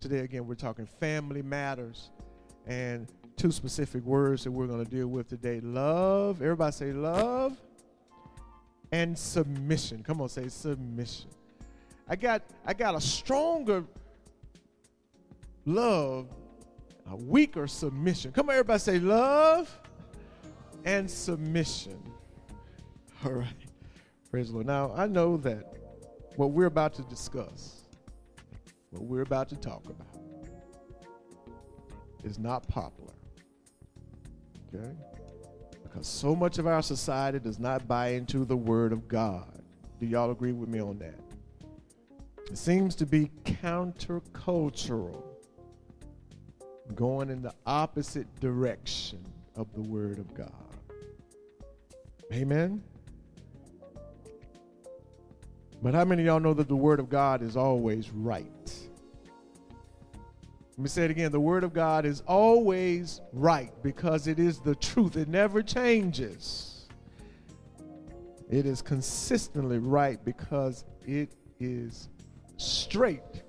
today, again, we're talking family matters and two specific words that we're going to deal with today love. Everybody say love and submission. Come on, say submission. I got I got a stronger love, a weaker submission. Come on, everybody say love and submission. All right. Praise the Lord. Now I know that what we're about to discuss, what we're about to talk about, is not popular. Okay? Because so much of our society does not buy into the Word of God. Do y'all agree with me on that? It seems to be countercultural, going in the opposite direction of the Word of God. Amen? But how many of y'all know that the Word of God is always right? Let me say it again. The Word of God is always right because it is the truth. It never changes. It is consistently right because it is straight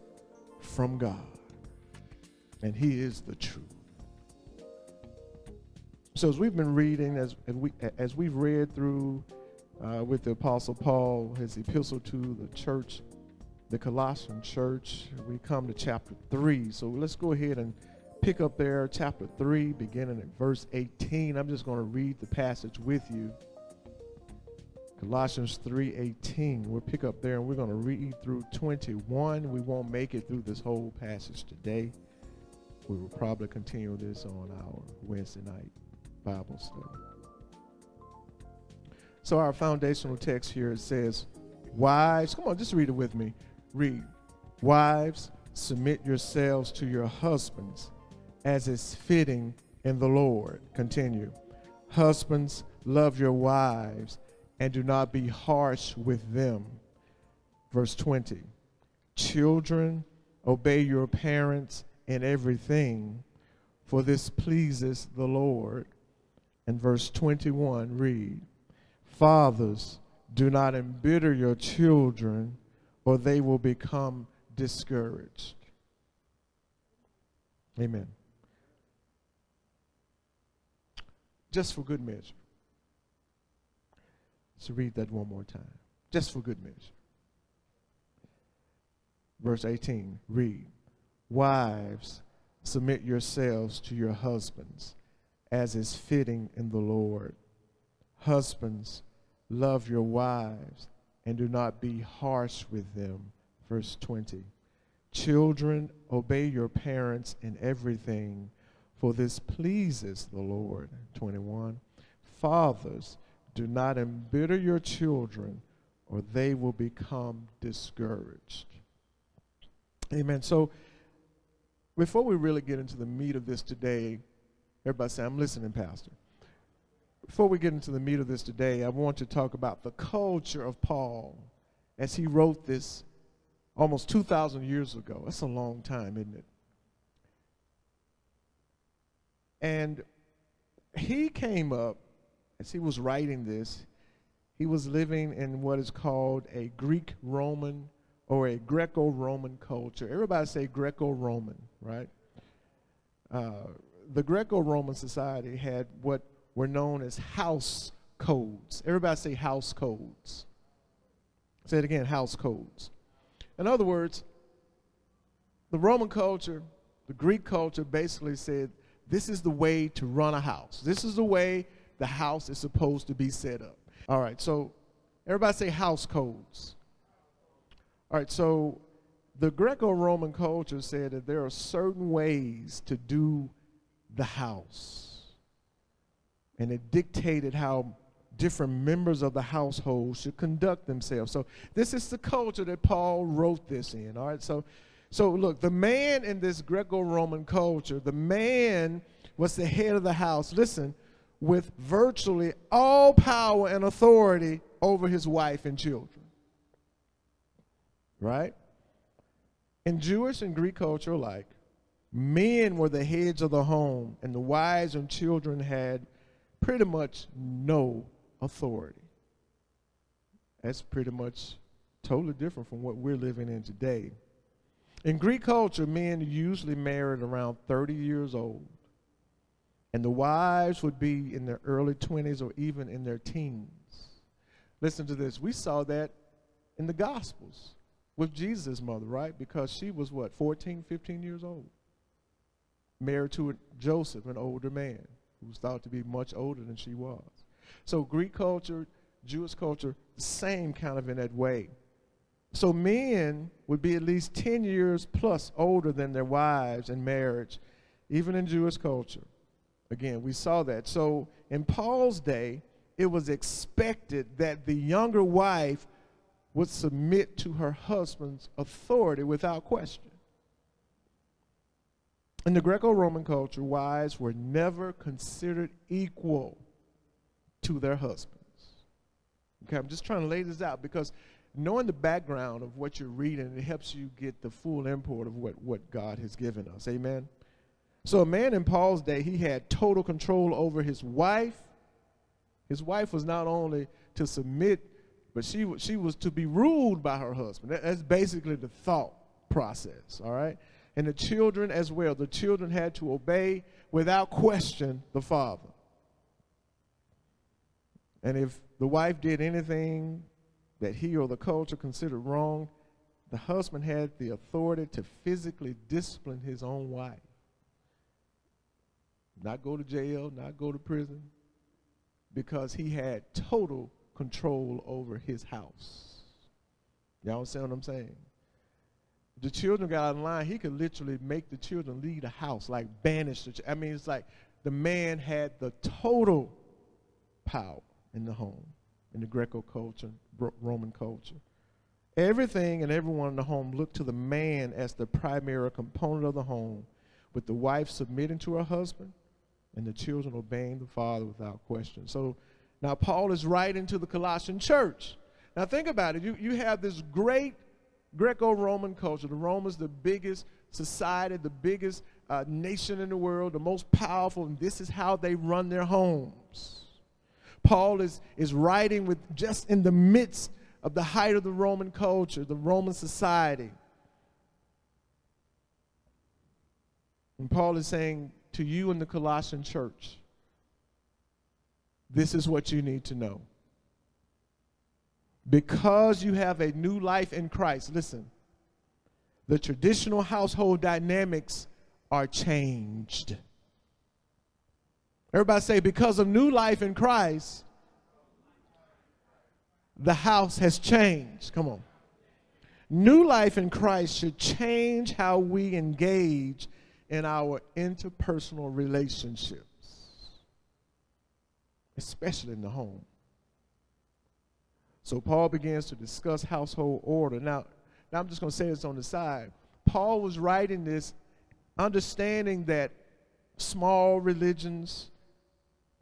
from God. And He is the truth. So as we've been reading, as, as, we, as we've read through uh, with the Apostle Paul, his epistle to the church, the Colossian church, we come to chapter 3. So let's go ahead and pick up there, chapter 3, beginning at verse 18. I'm just going to read the passage with you. Colossians 3:18. We'll pick up there and we're going to read through 21. We won't make it through this whole passage today. We will probably continue this on our Wednesday night Bible study. So our foundational text here it says, "Wives, come on, just read it with me. Read. Wives, submit yourselves to your husbands as is fitting in the Lord." Continue. Husbands, love your wives and do not be harsh with them. Verse 20 Children, obey your parents in everything, for this pleases the Lord. And verse 21 read Fathers, do not embitter your children, or they will become discouraged. Amen. Just for good measure. So read that one more time, just for good measure. Verse 18, read. Wives, submit yourselves to your husbands, as is fitting in the Lord. Husbands, love your wives, and do not be harsh with them. Verse 20. Children, obey your parents in everything, for this pleases the Lord. 21. Fathers, do not embitter your children, or they will become discouraged. Amen. So, before we really get into the meat of this today, everybody say, I'm listening, Pastor. Before we get into the meat of this today, I want to talk about the culture of Paul as he wrote this almost 2,000 years ago. That's a long time, isn't it? And he came up as he was writing this, he was living in what is called a Greek Roman or a Greco Roman culture. Everybody say Greco Roman, right? Uh, the Greco Roman society had what were known as house codes. Everybody say house codes. Say it again house codes. In other words, the Roman culture, the Greek culture basically said this is the way to run a house. This is the way the house is supposed to be set up. All right, so everybody say house codes. All right, so the Greco Roman culture said that there are certain ways to do the house. And it dictated how different members of the household should conduct themselves. So this is the culture that Paul wrote this in. All right, so so look, the man in this Greco-Roman culture, the man was the head of the house. Listen, with virtually all power and authority over his wife and children. Right? In Jewish and Greek culture alike, men were the heads of the home, and the wives and children had pretty much no authority. That's pretty much totally different from what we're living in today. In Greek culture, men usually married around 30 years old, and the wives would be in their early 20s or even in their teens. Listen to this. We saw that in the Gospels with Jesus' mother, right? Because she was what, 14, 15 years old? Married to Joseph, an older man who was thought to be much older than she was. So, Greek culture, Jewish culture, same kind of in that way. So men would be at least 10 years plus older than their wives in marriage, even in Jewish culture. Again, we saw that. So in Paul's day, it was expected that the younger wife would submit to her husband's authority without question. In the Greco Roman culture, wives were never considered equal to their husbands. Okay, I'm just trying to lay this out because knowing the background of what you're reading, it helps you get the full import of what, what God has given us. Amen. So a man in Paul's day, he had total control over his wife. His wife was not only to submit, but she, she was to be ruled by her husband. That, that's basically the thought process, all right? And the children as well. The children had to obey without question the father. And if the wife did anything that he or the culture considered wrong, the husband had the authority to physically discipline his own wife. Not go to jail, not go to prison, because he had total control over his house. Y'all understand what I'm saying? The children got out of line, he could literally make the children leave the house, like banish the. Ch- I mean, it's like the man had the total power in the home in the Greco culture, Roman culture. Everything and everyone in the home looked to the man as the primary component of the home, with the wife submitting to her husband and the children obeying the father without question. So now Paul is writing to the Colossian church. Now think about it. You, you have this great Greco Roman culture. The Romans, the biggest society, the biggest uh, nation in the world, the most powerful, and this is how they run their homes. Paul is, is writing with just in the midst of the height of the Roman culture, the Roman society. And Paul is saying to you in the Colossian church, this is what you need to know. Because you have a new life in Christ, listen, the traditional household dynamics are changed. Everybody say, because of new life in Christ, the house has changed. Come on. New life in Christ should change how we engage in our interpersonal relationships, especially in the home. So Paul begins to discuss household order. Now, now I'm just going to say this on the side. Paul was writing this understanding that small religions,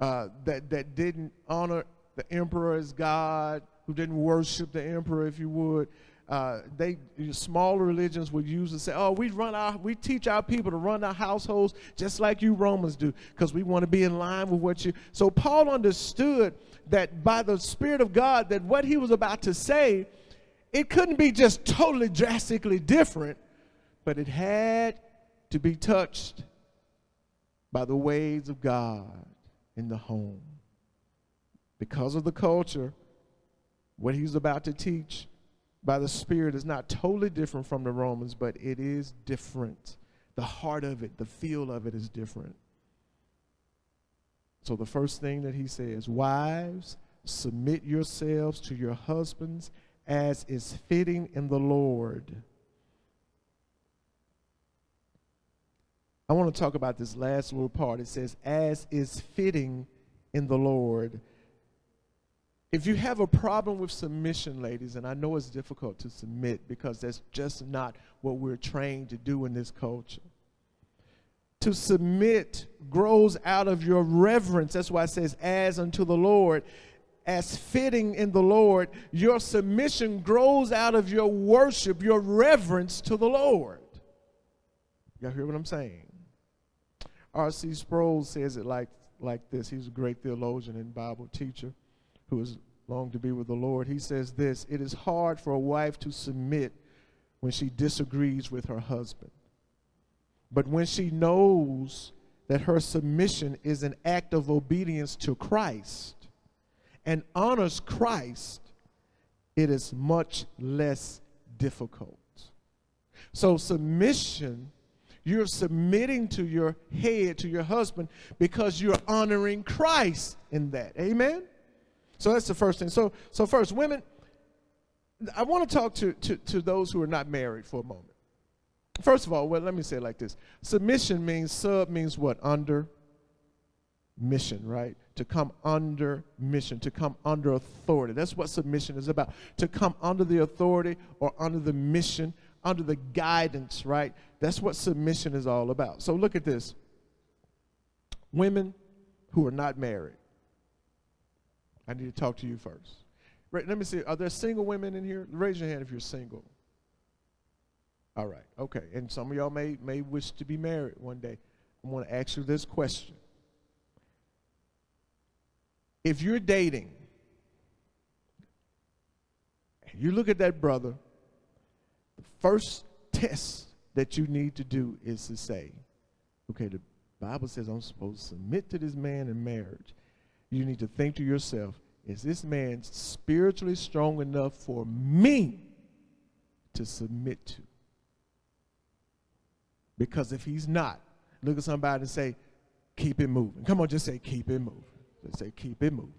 uh, that, that didn't honor the emperor as God, who didn't worship the emperor, if you would. Uh, they smaller religions would use to say, "Oh, we run our, we teach our people to run our households just like you Romans do, because we want to be in line with what you." So Paul understood that by the Spirit of God, that what he was about to say, it couldn't be just totally drastically different, but it had to be touched by the ways of God in the home. Because of the culture, what he's about to teach by the Spirit is not totally different from the Romans, but it is different. The heart of it, the feel of it is different. So the first thing that he says, wives, submit yourselves to your husbands as is fitting in the Lord. I want to talk about this last little part. It says, as is fitting in the Lord. If you have a problem with submission, ladies, and I know it's difficult to submit because that's just not what we're trained to do in this culture. To submit grows out of your reverence. That's why it says, as unto the Lord. As fitting in the Lord, your submission grows out of your worship, your reverence to the Lord. Y'all hear what I'm saying? R.C. Sproul says it like, like this. He's a great theologian and Bible teacher who has longed to be with the Lord. He says this It is hard for a wife to submit when she disagrees with her husband. But when she knows that her submission is an act of obedience to Christ and honors Christ, it is much less difficult. So, submission, you're submitting to your head, to your husband, because you're honoring Christ in that. Amen? So, that's the first thing. So, so first, women, I want to talk to, to, to those who are not married for a moment. First of all, well, let me say it like this submission means, sub means what? Under mission, right? To come under mission, to come under authority. That's what submission is about. To come under the authority or under the mission, under the guidance, right? That's what submission is all about. So look at this. Women who are not married. I need to talk to you first. Right, let me see. Are there single women in here? Raise your hand if you're single. All right, okay. And some of y'all may, may wish to be married one day. I want to ask you this question. If you're dating, you look at that brother, the first test that you need to do is to say, okay, the Bible says I'm supposed to submit to this man in marriage. You need to think to yourself, is this man spiritually strong enough for me to submit to? Because if he's not, look at somebody and say, keep it moving. Come on, just say, keep it moving. Just say, keep it moving.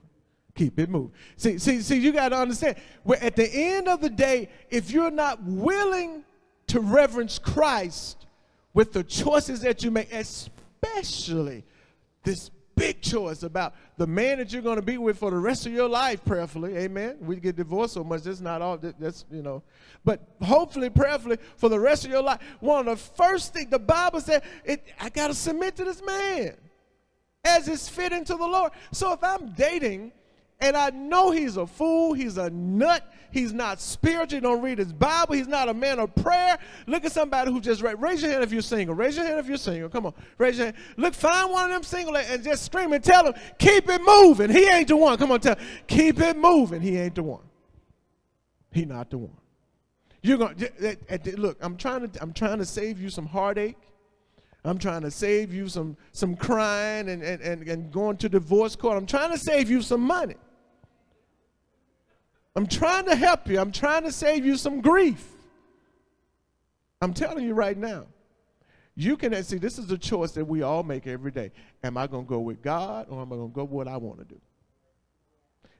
Keep it moving. See, see, see, you got to understand, where at the end of the day, if you're not willing to reverence Christ with the choices that you make, especially this big choice about the man that you're going to be with for the rest of your life, prayerfully. Amen. We get divorced so much, that's not all, that's, you know. But hopefully, prayerfully, for the rest of your life, one of the first things the Bible said, it, I got to submit to this man as is fitting to the Lord. So if I'm dating and I know he's a fool, he's a nut, he's not spiritual, he don't read his Bible, he's not a man of prayer. Look at somebody who just raise your hand if you're single. Raise your hand if you're single. Come on, raise your hand. Look, find one of them single and just scream and tell him, keep it moving. He ain't the one. Come on, tell him, keep it moving. He ain't the one. He not the one. You're gonna look. I'm trying to. I'm trying to save you some heartache. I'm trying to save you some some crying and, and, and, and going to divorce court. I'm trying to save you some money. I'm trying to help you. I'm trying to save you some grief. I'm telling you right now. You can see this is a choice that we all make every day. Am I going to go with God or am I going to go with what I want to do?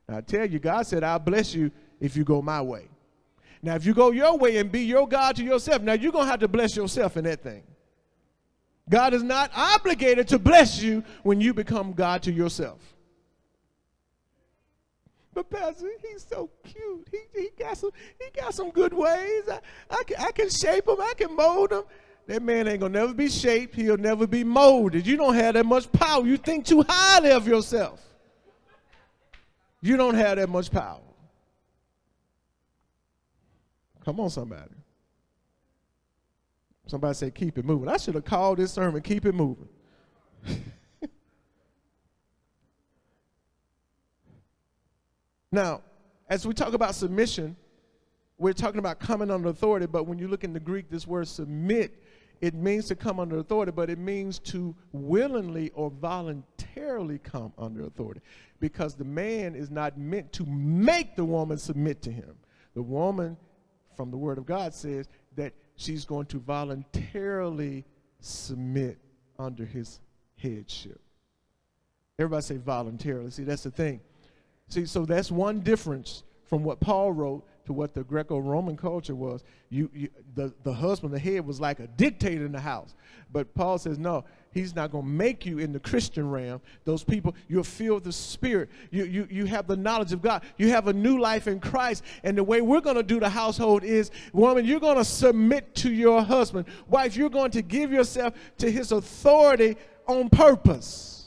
Now I tell you, God said, I'll bless you if you go my way. Now, if you go your way and be your God to yourself, now you're going to have to bless yourself in that thing. God is not obligated to bless you when you become God to yourself. But Pastor, he's so cute. He, he got some he got some good ways. I, I, can, I can shape him. I can mold him. That man ain't gonna never be shaped. He'll never be molded. You don't have that much power. You think too highly of yourself. You don't have that much power. Come on, somebody. Somebody say, keep it moving. I should have called this sermon, Keep It Moving. now, as we talk about submission, we're talking about coming under authority, but when you look in the Greek, this word submit, it means to come under authority, but it means to willingly or voluntarily come under authority. Because the man is not meant to make the woman submit to him. The woman, from the Word of God, says that she's going to voluntarily submit under his headship. Everybody say voluntarily. See, that's the thing. See, so that's one difference from what Paul wrote to what the Greco-Roman culture was. You, you, the, the husband, the head, was like a dictator in the house. But Paul says, no, he's not going to make you in the Christian realm. Those people, you're filled with the Spirit. You, you, you have the knowledge of God. You have a new life in Christ. And the way we're going to do the household is, woman, you're going to submit to your husband. Wife, you're going to give yourself to his authority on purpose.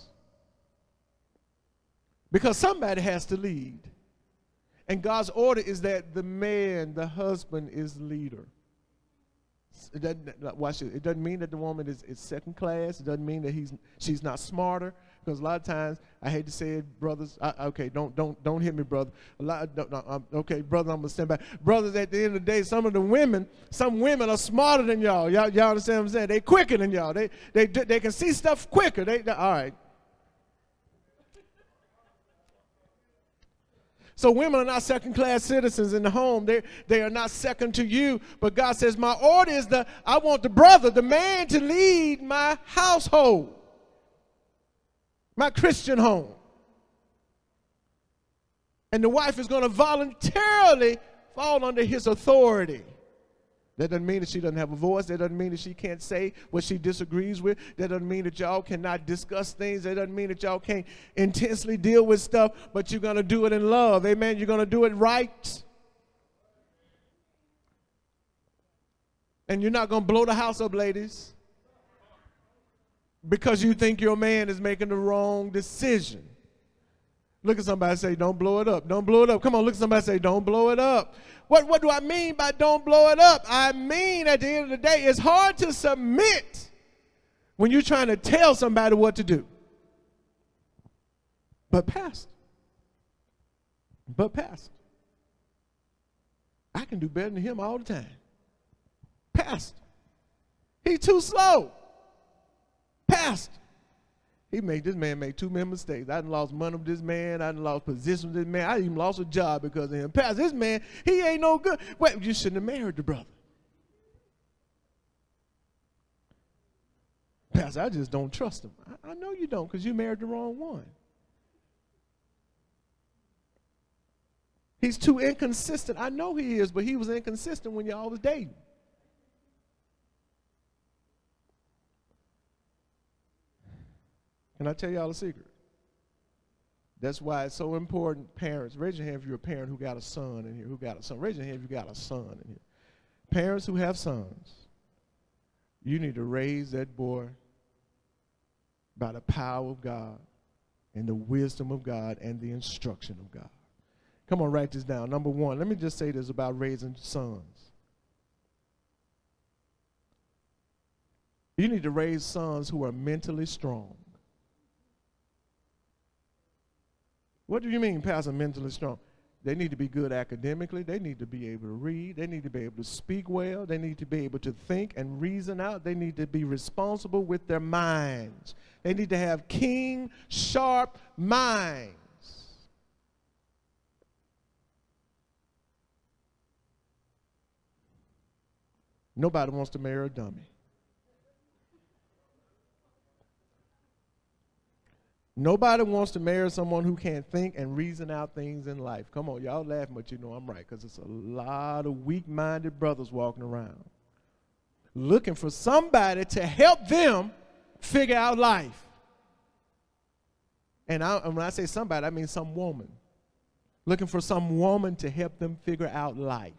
Because somebody has to lead. And God's order is that the man, the husband, is leader. It doesn't, watch it. It doesn't mean that the woman is, is second class. It doesn't mean that he's, she's not smarter. because a lot of times I hate to say it, brothers. I, okay, don't don't don't hit me, brother. A lot. Okay, brother, I'm gonna stand back. Brothers, at the end of the day, some of the women, some women are smarter than y'all. Y'all, y'all understand what I'm saying? They quicker than y'all. They they they can see stuff quicker. They all right. So women are not second class citizens in the home. They, they are not second to you. But God says, My order is that I want the brother, the man, to lead my household, my Christian home. And the wife is going to voluntarily fall under his authority. That doesn't mean that she doesn't have a voice. That doesn't mean that she can't say what she disagrees with. That doesn't mean that y'all cannot discuss things. That doesn't mean that y'all can't intensely deal with stuff, but you're going to do it in love. Amen. You're going to do it right. And you're not going to blow the house up, ladies, because you think your man is making the wrong decision. Look at somebody say, Don't blow it up. Don't blow it up. Come on, look at somebody say, Don't blow it up. What, what do I mean by don't blow it up? I mean, at the end of the day, it's hard to submit when you're trying to tell somebody what to do. But, Pastor, but, Pastor, I can do better than him all the time. Pastor, he's too slow. Pastor, he made this man make too many mistakes. I done lost money with this man. I done lost position with this man. I even lost a job because of him. Pastor, this man, he ain't no good. Wait, you shouldn't have married the brother. Pastor, I just don't trust him. I, I know you don't because you married the wrong one. He's too inconsistent. I know he is, but he was inconsistent when y'all was dating. Can I tell y'all a secret? That's why it's so important, parents. Raise your hand if you're a parent who got a son in here, who got a son. Raise your hand if you got a son in here. Parents who have sons, you need to raise that boy by the power of God and the wisdom of God and the instruction of God. Come on, write this down. Number one, let me just say this about raising sons. You need to raise sons who are mentally strong. What do you mean, Pastor, mentally strong? They need to be good academically. They need to be able to read. They need to be able to speak well. They need to be able to think and reason out. They need to be responsible with their minds. They need to have keen, sharp minds. Nobody wants to marry a dummy. Nobody wants to marry someone who can't think and reason out things in life. Come on, y'all laughing, but you know I'm right, because it's a lot of weak minded brothers walking around looking for somebody to help them figure out life. And, I, and when I say somebody, I mean some woman. Looking for some woman to help them figure out life.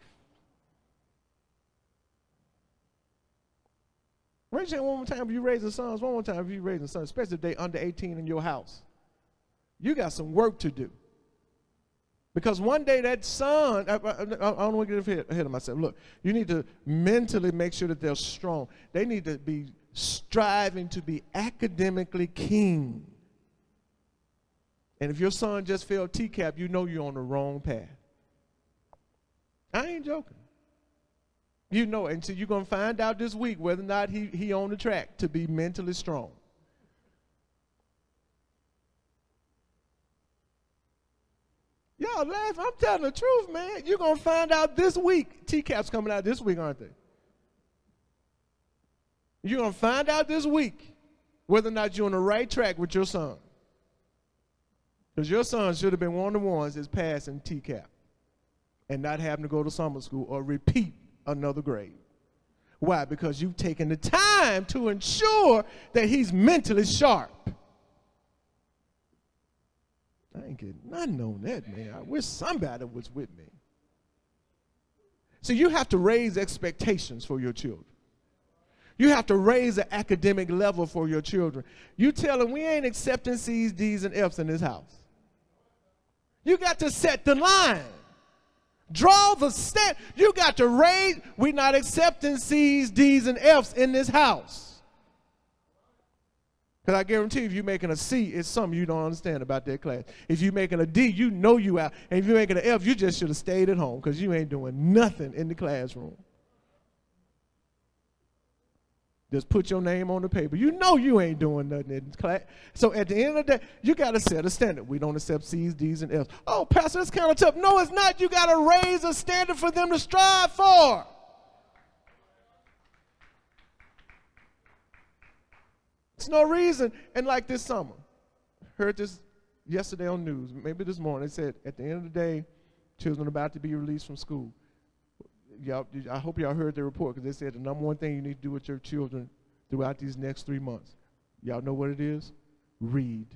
Raise your hand one more time if you raising sons. One more time if you raising sons, especially if they under 18 in your house. You got some work to do. Because one day that son, I, I, I don't want to get ahead of myself. Look, you need to mentally make sure that they're strong. They need to be striving to be academically keen. And if your son just failed TCAP, you know you're on the wrong path. I ain't joking. You know, and so you're gonna find out this week whether or not he he on the track to be mentally strong. Y'all laugh. I'm telling the truth, man. You're gonna find out this week. TCAP's coming out this week, aren't they? You're gonna find out this week whether or not you're on the right track with your son. Because your son should have been one of the ones that's passing TCAP and not having to go to summer school or repeat another grade. Why? Because you've taken the time to ensure that he's mentally sharp. I ain't getting nothing on that, man. I wish somebody was with me. So you have to raise expectations for your children. You have to raise the academic level for your children. You tell them we ain't accepting C's, D's, and F's in this house. You got to set the line. Draw the step. You got to raise. We're not accepting C's, D's, and F's in this house. Because I guarantee if you're making a C, it's something you don't understand about that class. If you're making a D, you know you out. And if you're making an F, you just should have stayed at home because you ain't doing nothing in the classroom. Just put your name on the paper. You know you ain't doing nothing in class. So at the end of the day, you got to set a standard. We don't accept C's, D's, and F's. Oh, Pastor, that's kind of tough. No, it's not. You got to raise a standard for them to strive for. It's no reason. And like this summer, heard this yesterday on news, maybe this morning. They said at the end of the day, children about to be released from school. Y'all, I hope y'all heard the report because they said the number one thing you need to do with your children throughout these next three months. Y'all know what it is? Read.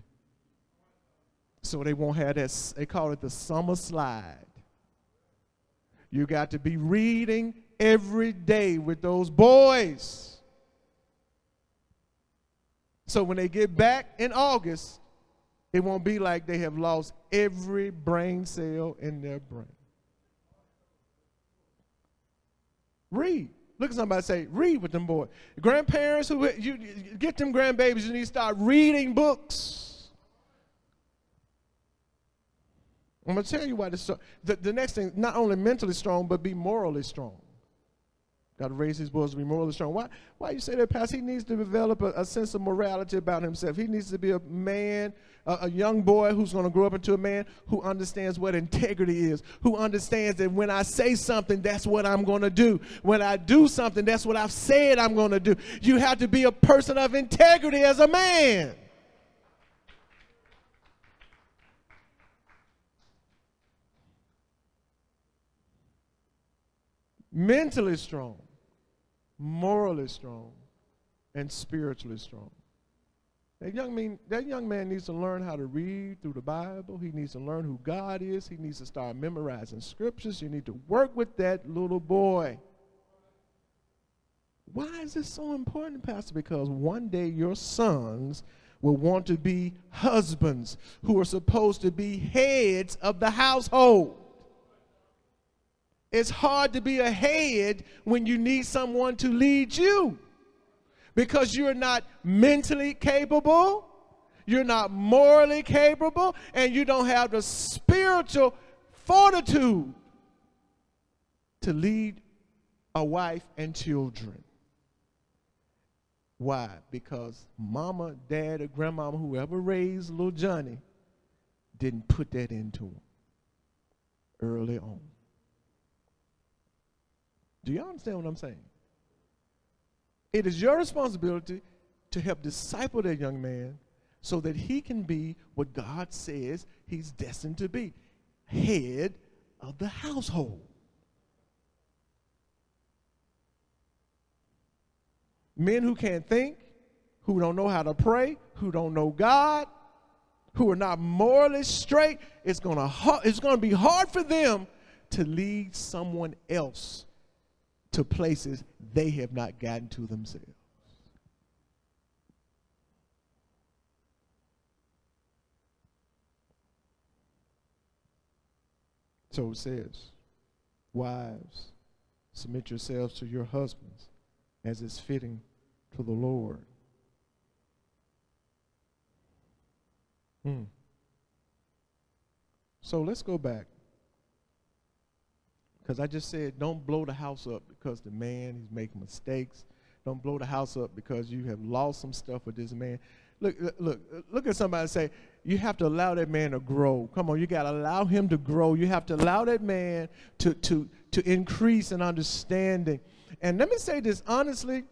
So they won't have that, they call it the summer slide. You got to be reading every day with those boys. So when they get back in August, it won't be like they have lost every brain cell in their brain. Read. Look at somebody say, read with them boys. Grandparents who you get them grandbabies, you need to start reading books. I'm gonna tell you why this. The, the next thing, not only mentally strong, but be morally strong. Got to raise his boys to be morally strong. Why, why you say that, Pastor? He needs to develop a, a sense of morality about himself. He needs to be a man, a, a young boy who's going to grow up into a man who understands what integrity is, who understands that when I say something, that's what I'm going to do. When I do something, that's what I've said I'm going to do. You have to be a person of integrity as a man. mentally strong morally strong, and spiritually strong. That young, man, that young man needs to learn how to read through the Bible. He needs to learn who God is. He needs to start memorizing scriptures. You need to work with that little boy. Why is this so important, Pastor? Because one day your sons will want to be husbands who are supposed to be heads of the household. It's hard to be a head when you need someone to lead you because you're not mentally capable, you're not morally capable, and you don't have the spiritual fortitude to lead a wife and children. Why? Because mama, dad, or grandmama, whoever raised little Johnny, didn't put that into him early on. Do you understand what I'm saying? It is your responsibility to help disciple that young man so that he can be what God says he's destined to be head of the household. Men who can't think, who don't know how to pray, who don't know God, who are not morally straight, it's to it's to be hard for them to lead someone else to places they have not gotten to themselves. So it says, Wives, submit yourselves to your husbands as is fitting to the Lord. Hmm. So let's go back because I just said, don't blow the house up because the man, he's making mistakes. Don't blow the house up because you have lost some stuff with this man. Look, look, look at somebody say, you have to allow that man to grow. Come on, you got to allow him to grow. You have to allow that man to, to, to increase in understanding. And let me say this honestly,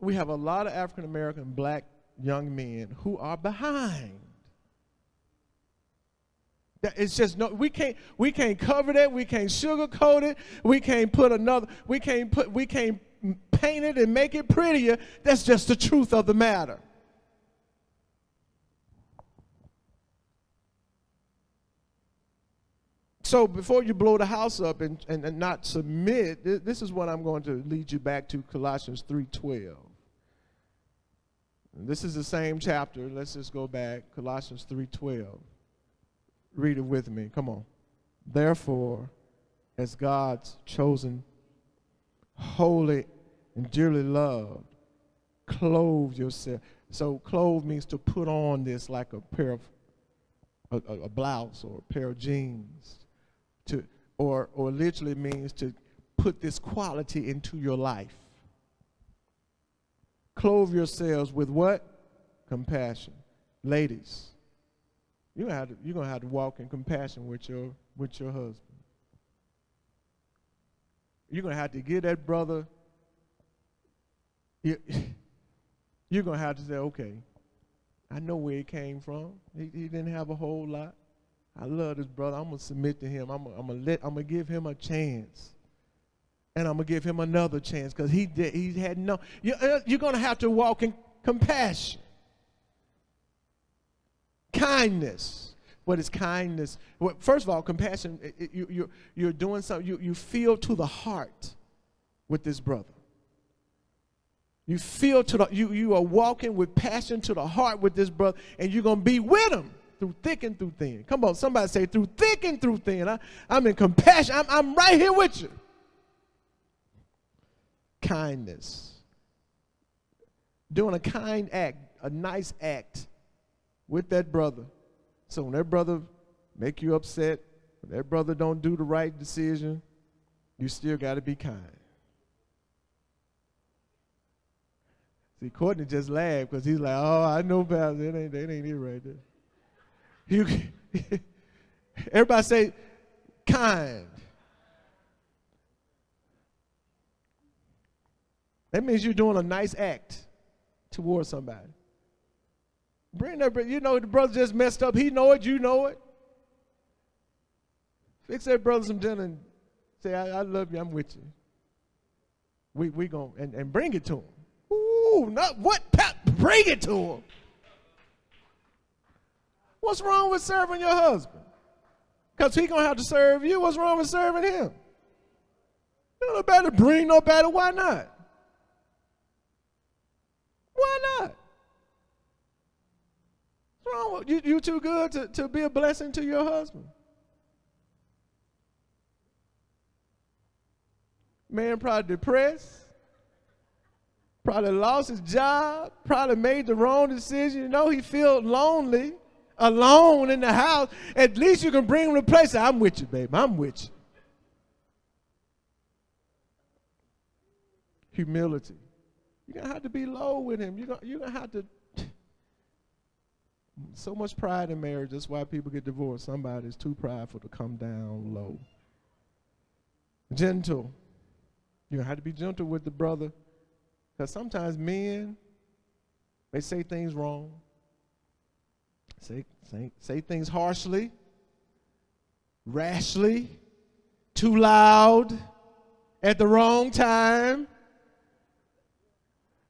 we have a lot of African American black young men who are behind. It's just no we can't we can't cover that, we can't sugarcoat it, we can't put another we can't put we can't paint it and make it prettier. That's just the truth of the matter. So before you blow the house up and, and, and not submit, th- this is what I'm going to lead you back to Colossians 3.12. This is the same chapter. Let's just go back. Colossians 3.12. Read it with me. Come on. Therefore, as God's chosen, holy, and dearly loved, clothe yourself. So clothe means to put on this like a pair of a, a, a blouse or a pair of jeans. To or or literally means to put this quality into your life. Clothe yourselves with what? Compassion. Ladies, you're gonna have to, you're gonna have to walk in compassion with your with your husband. You're gonna have to give that brother. You, you're gonna have to say, okay, I know where he came from. He, he didn't have a whole lot. I love this brother. I'm gonna submit to him. I'm I'm gonna let. I'm gonna give him a chance, and I'm gonna give him another chance because he did. He had no. You, uh, you're gonna have to walk in compassion, kindness. What is kindness? Well, first of all, compassion. It, it, you, you, you're doing something. You, you feel to the heart with this brother. You feel to the you you are walking with passion to the heart with this brother, and you're gonna be with him through thick and through thin. Come on, somebody say through thick and through thin. I, I'm in compassion. I'm, I'm right here with you. Kindness. Doing a kind act, a nice act with that brother. So when that brother make you upset, when that brother don't do the right decision, you still got to be kind. See, Courtney just laughed because he's like, "Oh, I know about It Ain't that ain't it right there." You, everybody say, kind. That means you're doing a nice act towards somebody. Bring that, you know, the brother just messed up. He know it, you know it. Fix that brother some dinner and say, I, I love you, I'm with you. We we going and, and bring it to him. Ooh, not what? Bring it to him. What's wrong with serving your husband? Because he gonna have to serve you. What's wrong with serving him? No better bring no better. Why not? Why not? Wrong with you? You too good to, to be a blessing to your husband. Man probably depressed probably lost his job, probably made the wrong decision. You know, he felt lonely, alone in the house. At least you can bring him to a place. I'm with you, baby. I'm with you. Humility. You're gonna have to be low with him. You're gonna, you're gonna have to. So much pride in marriage. That's why people get divorced. Somebody's too prideful to come down low. Gentle. You have to be gentle with the brother because sometimes men, they say things wrong, say, say, say things harshly, rashly, too loud, at the wrong time.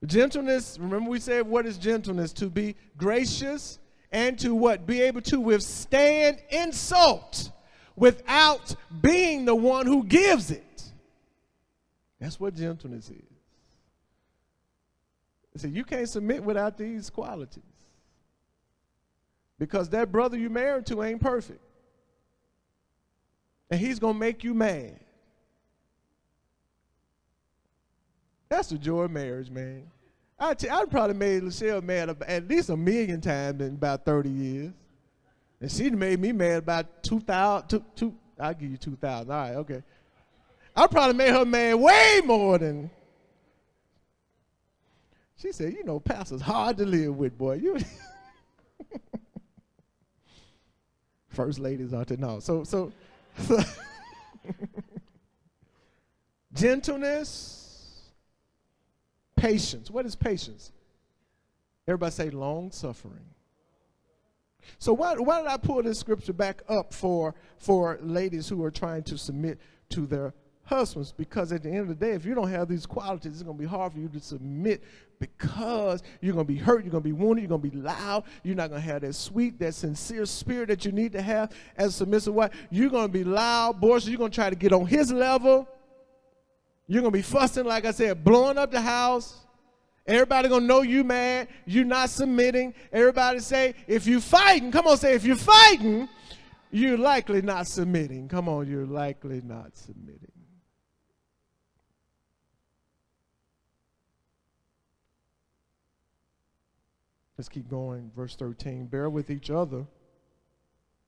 Gentleness, remember we said what is gentleness? To be gracious and to what? Be able to withstand insult without being the one who gives it. That's what gentleness is. See, you can't submit without these qualities. Because that brother you married to ain't perfect. And he's going to make you mad. That's the joy of marriage, man. I t- I'd probably made Michelle mad at least a million times in about 30 years. And she made me mad about 2,000. Two, two, I'll give you 2,000. All right, okay. I probably made her mad way more than she said, you know, pastor's hard to live with, boy. You First ladies are to know. So so, so gentleness, patience. What is patience? Everybody say long suffering. So why, why did I pull this scripture back up for, for ladies who are trying to submit to their husbands because at the end of the day, if you don't have these qualities, it's going to be hard for you to submit because you're going to be hurt, you're going to be wounded, you're going to be loud, you're not going to have that sweet, that sincere spirit that you need to have as a submissive wife. You're going to be loud, boisterous, you're going to try to get on his level. You're to be fussing, like I said, blowing up the house. Everybody gonna know you mad. You're not submitting. Everybody say, if you fighting, come on, say, if you're fighting, you're likely not submitting. Come on, you're likely not submitting. Let's keep going. Verse 13 Bear with each other.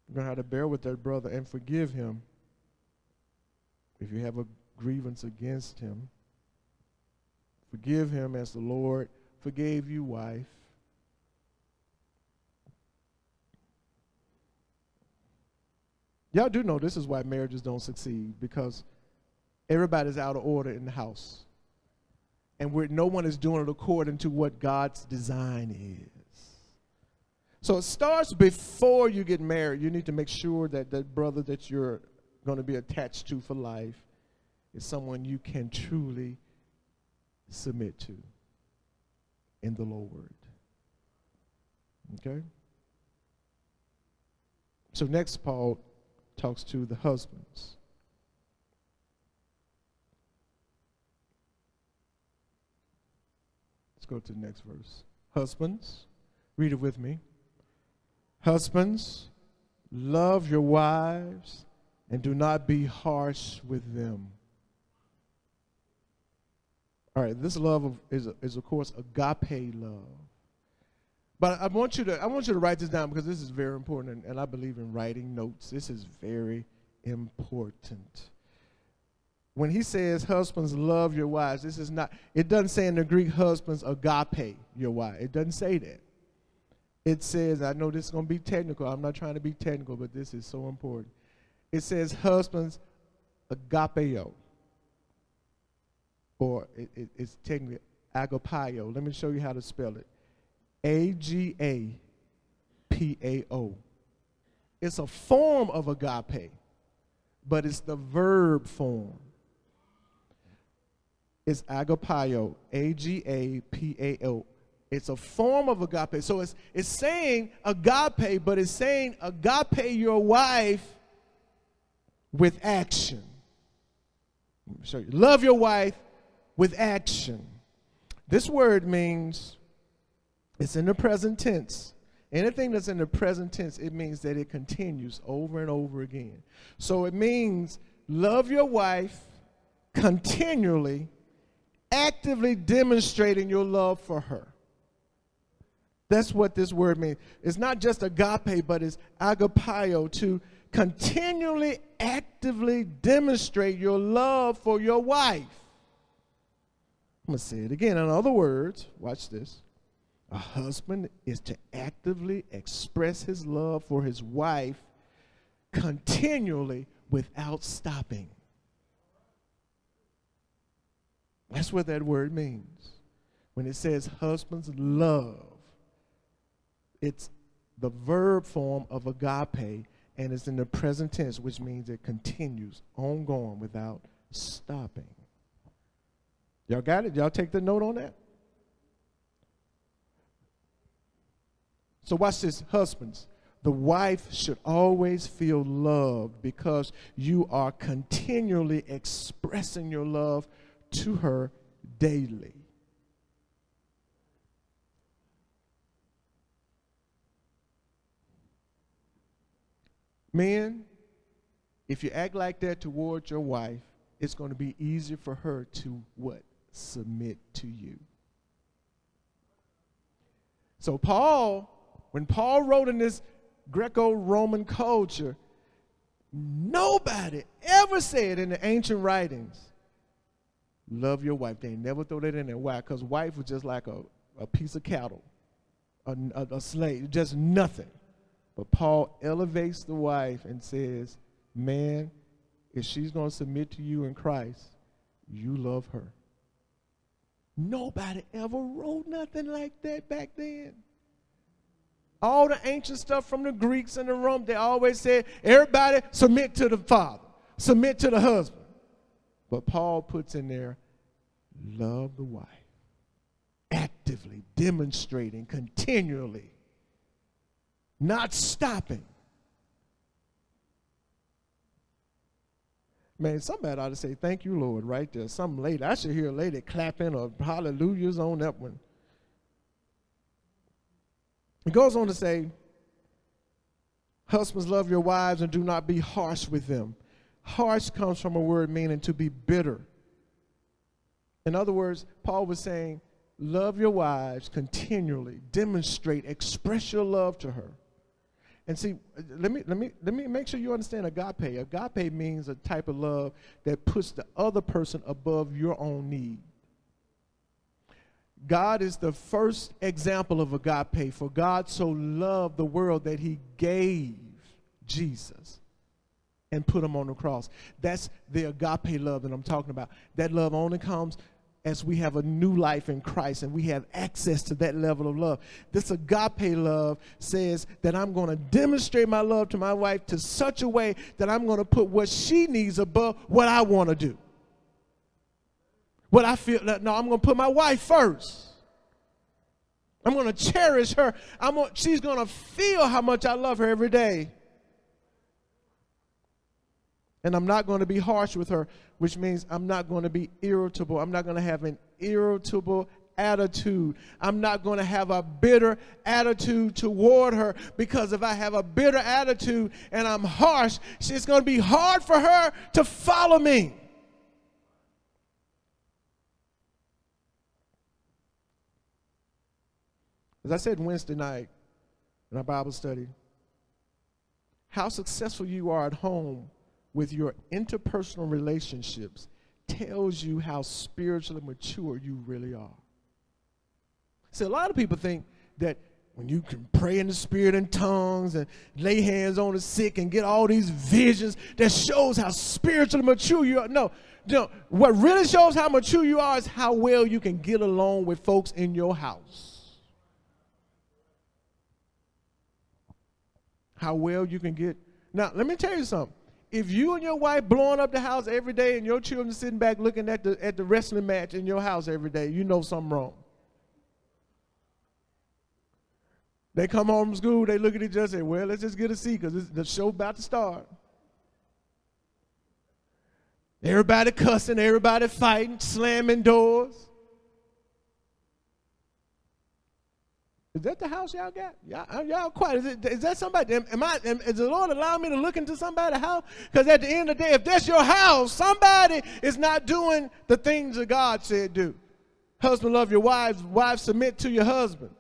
You're to have to bear with that brother and forgive him if you have a grievance against him. Forgive him as the Lord forgave you, wife. Y'all do know this is why marriages don't succeed because everybody's out of order in the house. And where no one is doing it according to what God's design is. So it starts before you get married. You need to make sure that that brother that you're going to be attached to for life is someone you can truly submit to in the Lord. Okay? So next, Paul talks to the husbands. Let's go to the next verse. Husbands, read it with me. Husbands, love your wives and do not be harsh with them. All right, this love of, is, is of course agape love. But I want you to I want you to write this down because this is very important, and, and I believe in writing notes. This is very important. When he says husbands love your wives, this is not. It doesn't say in the Greek husbands agape your wife. It doesn't say that. It says I know this is going to be technical. I'm not trying to be technical, but this is so important. It says husbands agapeo, or it, it, it's technically agapio. Let me show you how to spell it. A G A P A O. It's a form of agape, but it's the verb form. It's agapio, A G A P A O. It's a form of agape. So it's, it's saying agape, but it's saying agape your wife with action. Show you. Love your wife with action. This word means it's in the present tense. Anything that's in the present tense, it means that it continues over and over again. So it means love your wife continually, actively demonstrating your love for her. That's what this word means. It's not just agape, but it's agapio, to continually, actively demonstrate your love for your wife. I'm going to say it again. In other words, watch this. A husband is to actively express his love for his wife continually without stopping. That's what that word means. When it says husbands love, it's the verb form of agape and it's in the present tense, which means it continues ongoing without stopping. Y'all got it? Y'all take the note on that? So, watch this, husbands. The wife should always feel loved because you are continually expressing your love to her daily. Men, if you act like that towards your wife, it's going to be easier for her to what? Submit to you. So Paul when Paul wrote in this Greco Roman culture, nobody ever said in the ancient writings, love your wife. They never throw that in there. Why? Because wife was just like a, a piece of cattle, a, a, a slave, just nothing. But Paul elevates the wife and says, man, if she's going to submit to you in Christ, you love her. Nobody ever wrote nothing like that back then. All the ancient stuff from the Greeks and the Rome, they always said, everybody submit to the father, submit to the husband. But Paul puts in there, love the wife, actively demonstrating continually, not stopping. Man, somebody ought to say, Thank you, Lord, right there. Some lady, I should hear a lady clapping or hallelujahs on that one. It goes on to say, Husbands, love your wives and do not be harsh with them. Harsh comes from a word meaning to be bitter. In other words, Paul was saying, love your wives continually, demonstrate, express your love to her. And see, let me let me let me make sure you understand agape. Agape means a type of love that puts the other person above your own need. God is the first example of agape, for God so loved the world that he gave Jesus and put him on the cross. That's the agape love that I'm talking about. That love only comes as we have a new life in Christ and we have access to that level of love. This agape love says that I'm going to demonstrate my love to my wife to such a way that I'm going to put what she needs above what I want to do. What I feel, no, I'm going to put my wife first. I'm going to cherish her. I'm gonna, she's going to feel how much I love her every day. And I'm not going to be harsh with her, which means I'm not going to be irritable. I'm not going to have an irritable attitude. I'm not going to have a bitter attitude toward her because if I have a bitter attitude and I'm harsh, it's going to be hard for her to follow me. As I said Wednesday night in our Bible study, how successful you are at home with your interpersonal relationships tells you how spiritually mature you really are. See, a lot of people think that when you can pray in the spirit in tongues and lay hands on the sick and get all these visions, that shows how spiritually mature you are. No, no. What really shows how mature you are is how well you can get along with folks in your house. how well you can get. Now, let me tell you something. If you and your wife blowing up the house every day and your children sitting back looking at the, at the wrestling match in your house every day, you know something wrong. They come home from school, they look at each other and say, well, let's just get a seat because the show about to start. Everybody cussing, everybody fighting, slamming doors. Is that the house y'all got? Y'all, uh, y'all quiet. Is, it, is that somebody? Am, am I? Am, is the Lord allowing me to look into somebody's house? Because at the end of the day, if that's your house, somebody is not doing the things that God said do. Husband, love your wives. Wives, submit to your husband.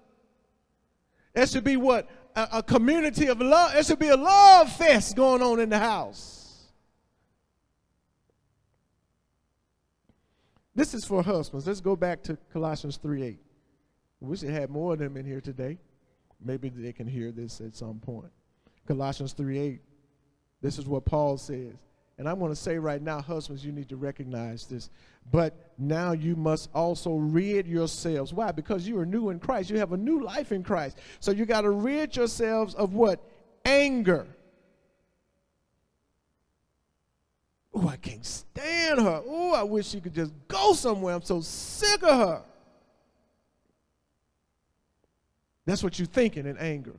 It should be what? A, a community of love. It should be a love fest going on in the house. This is for husbands. Let's go back to Colossians 3 8. Wish they had more of them in here today. Maybe they can hear this at some point. Colossians 3 8. This is what Paul says. And I'm going to say right now, husbands, you need to recognize this. But now you must also rid yourselves. Why? Because you are new in Christ. You have a new life in Christ. So you got to rid yourselves of what? Anger. Oh, I can't stand her. Oh, I wish she could just go somewhere. I'm so sick of her. That's what you're thinking in anger.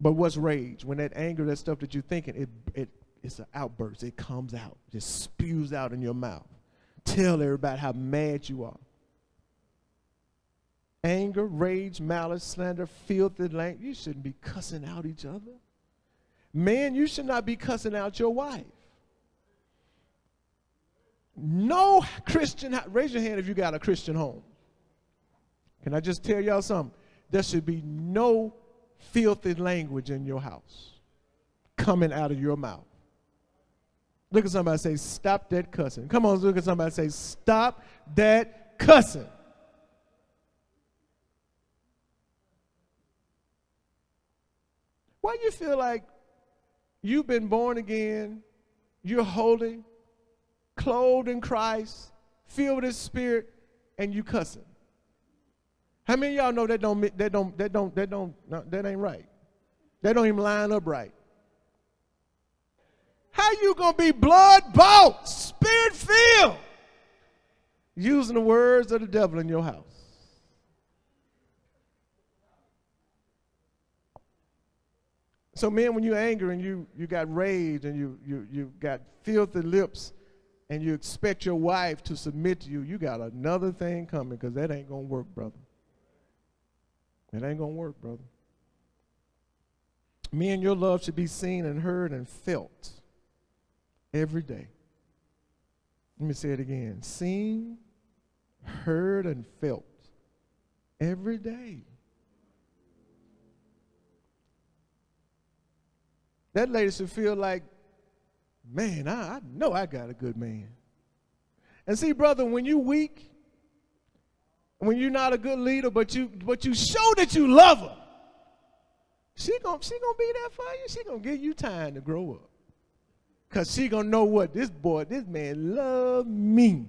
But what's rage? When that anger, that stuff that you're thinking, it, it, it's an outburst. It comes out, just spews out in your mouth. Tell everybody how mad you are. Anger, rage, malice, slander, filthy language. You shouldn't be cussing out each other. Man, you should not be cussing out your wife. No Christian, raise your hand if you got a Christian home. Can I just tell y'all something? There should be no filthy language in your house coming out of your mouth. Look at somebody say, Stop that cussing. Come on, look at somebody say, Stop that cussing. Why do you feel like you've been born again, you're holy, clothed in Christ, filled with His Spirit, and you cussing? How many y'all know that don't that don't that don't that don't that ain't right? That don't even line up right. How you gonna be blood bought, spirit filled, using the words of the devil in your house? So, man, when you're angry and you you got rage and you you you got filthy lips, and you expect your wife to submit to you, you got another thing coming because that ain't gonna work, brother. It ain't going to work, brother. Me and your love should be seen and heard and felt every day. Let me say it again seen heard and felt every day. That lady should feel like, man, I, I know I got a good man. And see, brother, when you weak, when you're not a good leader, but you but you show that you love her, she gonna she gonna be there for you. She gonna give you time to grow up. Cause she gonna know what this boy, this man love me.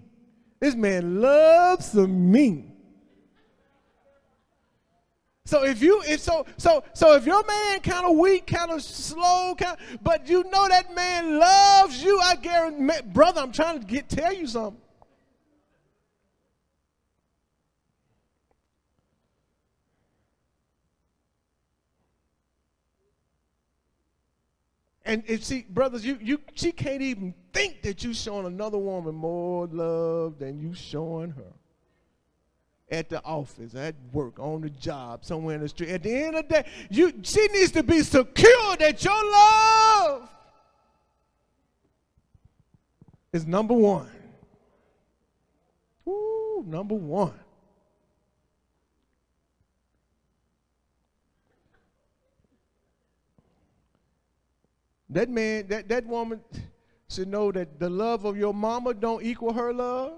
This man loves me. So if you if so so so if your man kind of weak, kind of slow, kind but you know that man loves you, I guarantee, brother, I'm trying to get tell you something. And if see, brothers, you you she can't even think that you showing another woman more love than you showing her. At the office, at work, on the job, somewhere in the street. At the end of the day, you she needs to be secure that your love is number one. Ooh, number one. That man, that, that woman should know that the love of your mama don't equal her love.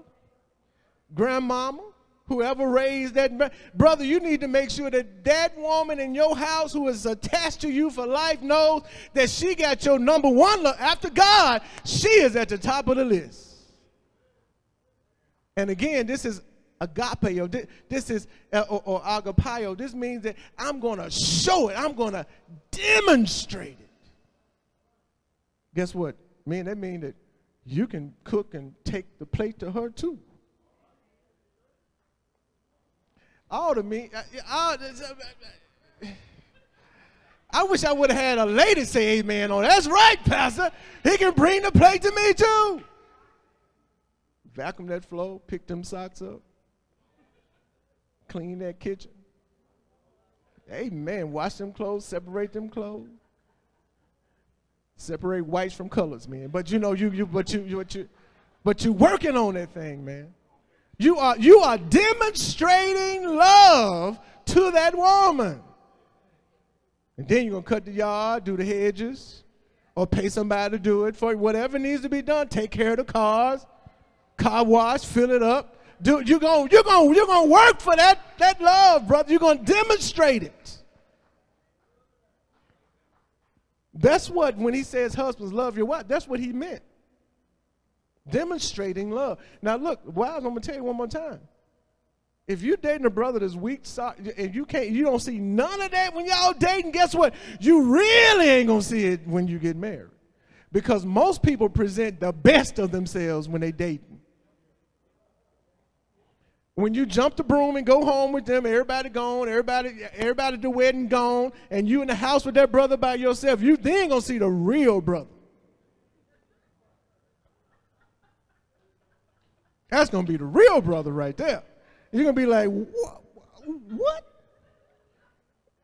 Grandmama, whoever raised that brother, you need to make sure that that woman in your house who is attached to you for life knows that she got your number one love. After God, she is at the top of the list. And again, this is agape, this is uh, or, or agapio. This means that I'm going to show it. I'm going to demonstrate it guess what? Man, that means that you can cook and take the plate to her too. All to me, I, I, I wish I would have had a lady say amen on. That's right, Pastor. He can bring the plate to me too. Vacuum that floor, pick them socks up, clean that kitchen. Amen. Wash them clothes, separate them clothes. Separate whites from colors, man. But you know, you you but you you but you but you working on that thing, man. You are you are demonstrating love to that woman. And then you're gonna cut the yard, do the hedges, or pay somebody to do it for whatever needs to be done. Take care of the cars, car wash, fill it up. Do you're gonna you're gonna you're gonna work for that that love, brother. You're gonna demonstrate it. That's what, when he says husbands love your wife, that's what he meant. Demonstrating love. Now, look, wives, I'm going to tell you one more time. If you're dating a brother that's weak and you can't, you don't see none of that when y'all dating, guess what? You really ain't gonna see it when you get married. Because most people present the best of themselves when they dating. When you jump the broom and go home with them, everybody gone, everybody, everybody the wedding gone, and you in the house with that brother by yourself, you then gonna see the real brother. That's gonna be the real brother right there. You're gonna be like, what? What?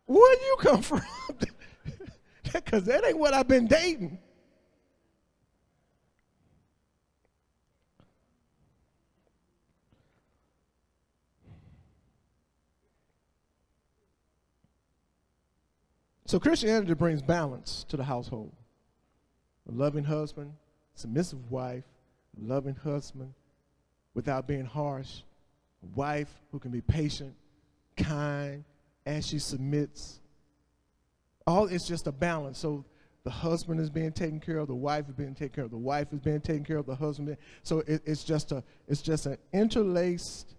Where you come from? Because that ain't what I've been dating. So Christianity brings balance to the household. A loving husband, submissive wife, loving husband without being harsh, a wife who can be patient, kind, as she submits. All it's just a balance. So the husband is being taken care of, the wife is being taken care of, the wife is being taken care of, the husband. So it, it's just a it's just an interlaced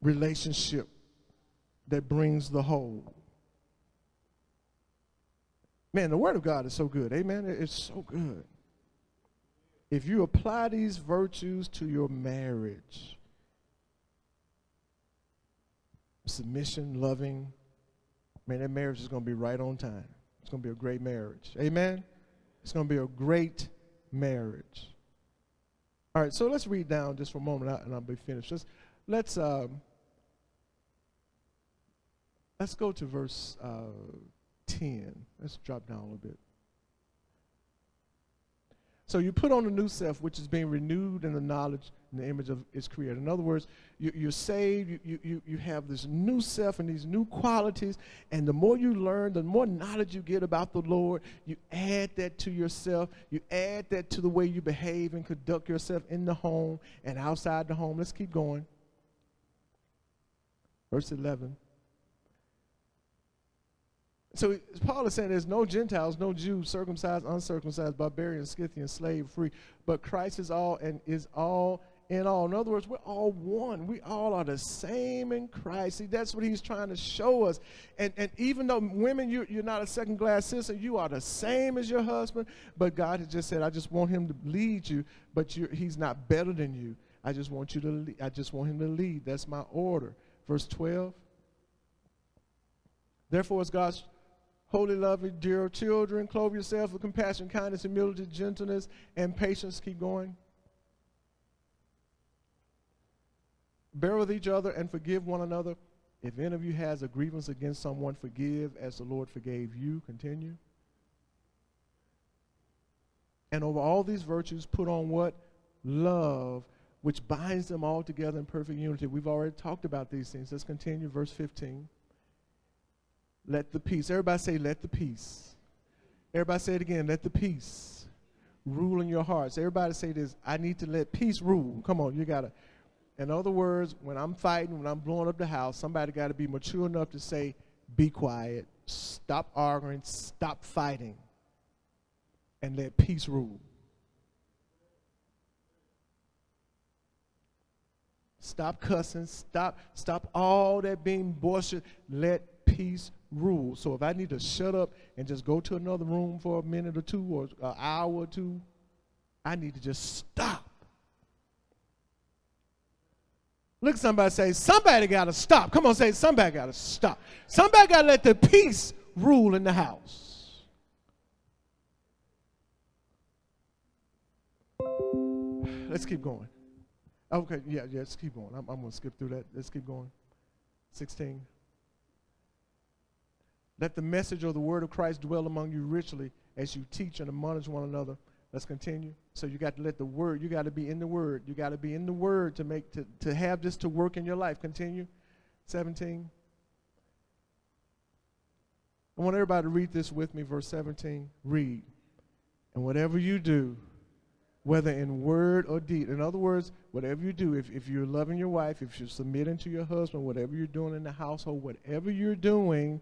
relationship that brings the whole. Man, the Word of God is so good. Amen. It's so good. If you apply these virtues to your marriage, submission, loving, man, that marriage is going to be right on time. It's going to be a great marriage. Amen. It's going to be a great marriage. All right, so let's read down just for a moment, and I'll be finished. Let's let's um, let's go to verse uh, 10. Let's drop down a little bit. So you put on the new self, which is being renewed in the knowledge and the image of its creator. In other words, you, are saved, you, you, you have this new self and these new qualities, and the more you learn, the more knowledge you get about the Lord, you add that to yourself, you add that to the way you behave and conduct yourself in the home and outside the home. Let's keep going. Verse 11. So Paul is saying there's no Gentiles, no Jews, circumcised, uncircumcised, barbarian, Scythian, slave, free, but Christ is all and is all in all. In other words, we're all one. We all are the same in Christ. See, that's what he's trying to show us. And, and even though women, you, you're not a second class sister, you are the same as your husband, but God has just said, I just want him to lead you, but he's not better than you. I just want you to lead. I just want him to lead. That's my order. Verse 12. Therefore, as God's holy, lovely, dear children, clothe yourselves with compassion, kindness, humility, gentleness, and patience. Keep going. Bear with each other and forgive one another. If any of you has a grievance against someone, forgive as the Lord forgave you. Continue. And over all these virtues, put on what? Love, which binds them all together in perfect unity. We've already talked about these things. Let's continue, verse 15. Let the peace. Everybody say, let the peace. Everybody say it again. Let the peace rule in your hearts. Everybody say this. I need to let peace rule. Come on, you got to. In other words, when I'm fighting, when I'm blowing up the house, somebody got to be mature enough to say, be quiet, stop arguing, stop fighting, and let peace rule. Stop cussing, stop, stop all that being boisterous. Let peace rule. So if I need to shut up and just go to another room for a minute or two or an hour or two, I need to just stop. Look somebody say, somebody got to stop. Come on, say, somebody got to stop. Somebody got to let the peace rule in the house. Let's keep going. Okay, yeah, yeah, let's keep going. I'm, I'm going to skip through that. Let's keep going. 16. Let the message of the word of Christ dwell among you richly as you teach and admonish one another. Let's continue. So you got to let the word, you got to be in the word. You got to be in the word to make to, to have this to work in your life. Continue. 17. I want everybody to read this with me, verse 17. Read. And whatever you do, whether in word or deed. In other words, whatever you do, if, if you're loving your wife, if you're submitting to your husband, whatever you're doing in the household, whatever you're doing,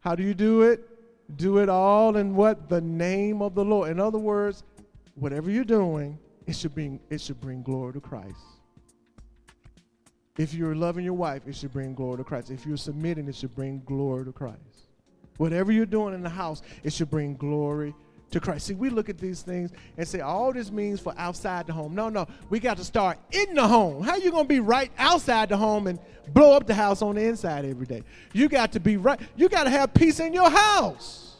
how do you do it? Do it all in what? The name of the Lord. In other words, whatever you're doing, it should bring, it should bring glory to Christ. If you're loving your wife, it should bring glory to Christ. If you're submitting, it should bring glory to Christ. Whatever you're doing in the house, it should bring glory to Christ. See, we look at these things and say, all this means for outside the home. No, no, we got to start in the home. How you to be right outside the home and blow up the house on the inside every day? You got to be right. You got to have peace in your house.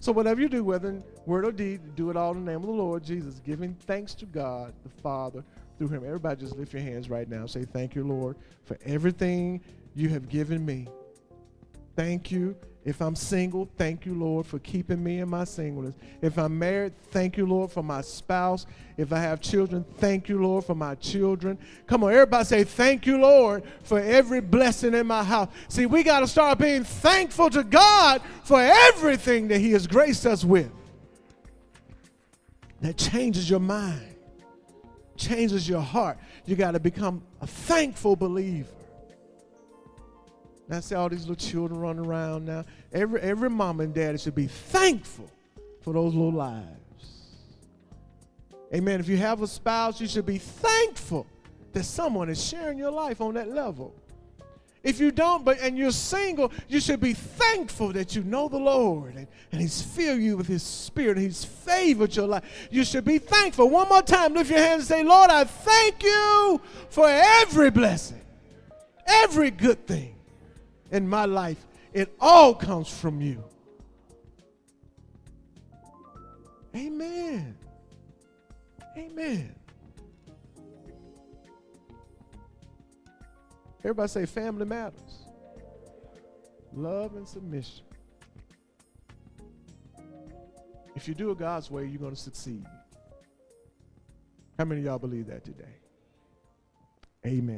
So whatever you do, whether word or deed, do it all in the name of the Lord Jesus, giving thanks to God the Father through him. Everybody just lift your hands right now. Say, thank you, Lord, for everything you have given me. Thank you if I'm single, thank you, Lord, for keeping me in my singleness. If I'm married, thank you, Lord, for my spouse. If I have children, thank you, Lord, for my children. Come on, everybody say, Thank you, Lord, for every blessing in my house. See, we got to start being thankful to God for everything that He has graced us with. That changes your mind, changes your heart. You got to become a thankful believer. I see all these little children running around now. Every, every mom and daddy should be thankful for those little lives. Amen. If you have a spouse, you should be thankful that someone is sharing your life on that level. If you don't, but and you're single, you should be thankful that you know the Lord and, and He's filled you with His Spirit He's favored your life. You should be thankful. One more time, lift your hands and say, Lord, I thank you for every blessing, every good thing in my life. It all comes from you. Amen. Amen. Everybody say family matters. Love and submission. If you do it God's way, you're going to succeed. How many of y'all believe that today? Amen.